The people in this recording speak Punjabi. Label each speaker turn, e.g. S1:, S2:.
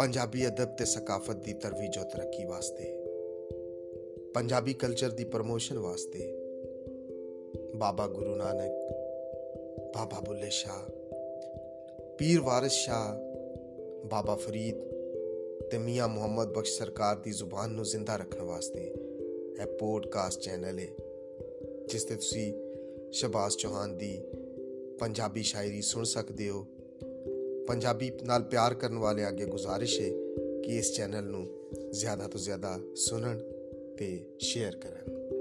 S1: ਪੰਜਾਬੀ ਅਦਬ ਤੇ ਸਕਾਫਤ ਦੀ ਤਰਵੀਜ ਅਤੇ ਤਰੱਕੀ ਵਾਸਤੇ, ਪੰਜਾਬੀ ਕਲਚਰ ਦੀ ਪ੍ਰਮੋਸ਼ਨ ਵਾਸਤੇ, ਬਾਬਾ ਗੁਰੂ ਨਾਨਕ, ਬਾਬਾ ਬੁੱਲੇ ਸ਼ਾਹ, ਪੀਰ ਵਾਰਿਸ ਸ਼ਾਹ, ਬਾਬਾ ਫਰੀਦ ਤੇ ਮੀਆਂ ਮੁਹੰਮਦ ਬਖਸ਼ ਸਰਕਾਰ ਦੀ ਜ਼ੁਬਾਨ ਨੂੰ ਜ਼ਿੰਦਾ ਰੱਖਣ ਵਾਸਤੇ ਇਹ ਪੋਡਕਾਸਟ ਚੈਨਲ ਹੈ ਜਿਸ ਤੇ ਤੁਸੀਂ ਸ਼ਬਾਸ ਚੌਹਾਨ ਦੀ ਪੰਜਾਬੀ ਸ਼ਾਇਰੀ ਸੁਣ ਸਕਦੇ ਹੋ। ਪੰਜਾਬੀ ਨਾਲ ਪਿਆਰ ਕਰਨ ਵਾਲੇ ਅੱਗੇ ਗੁਜ਼ਾਰਿਸ਼ ਹੈ ਕਿ ਇਸ ਚੈਨਲ ਨੂੰ ਜ਼ਿਆਦਾ ਤੋਂ ਜ਼ਿਆਦਾ ਸੁਣਨ ਤੇ ਸ਼ੇਅਰ ਕਰਨ।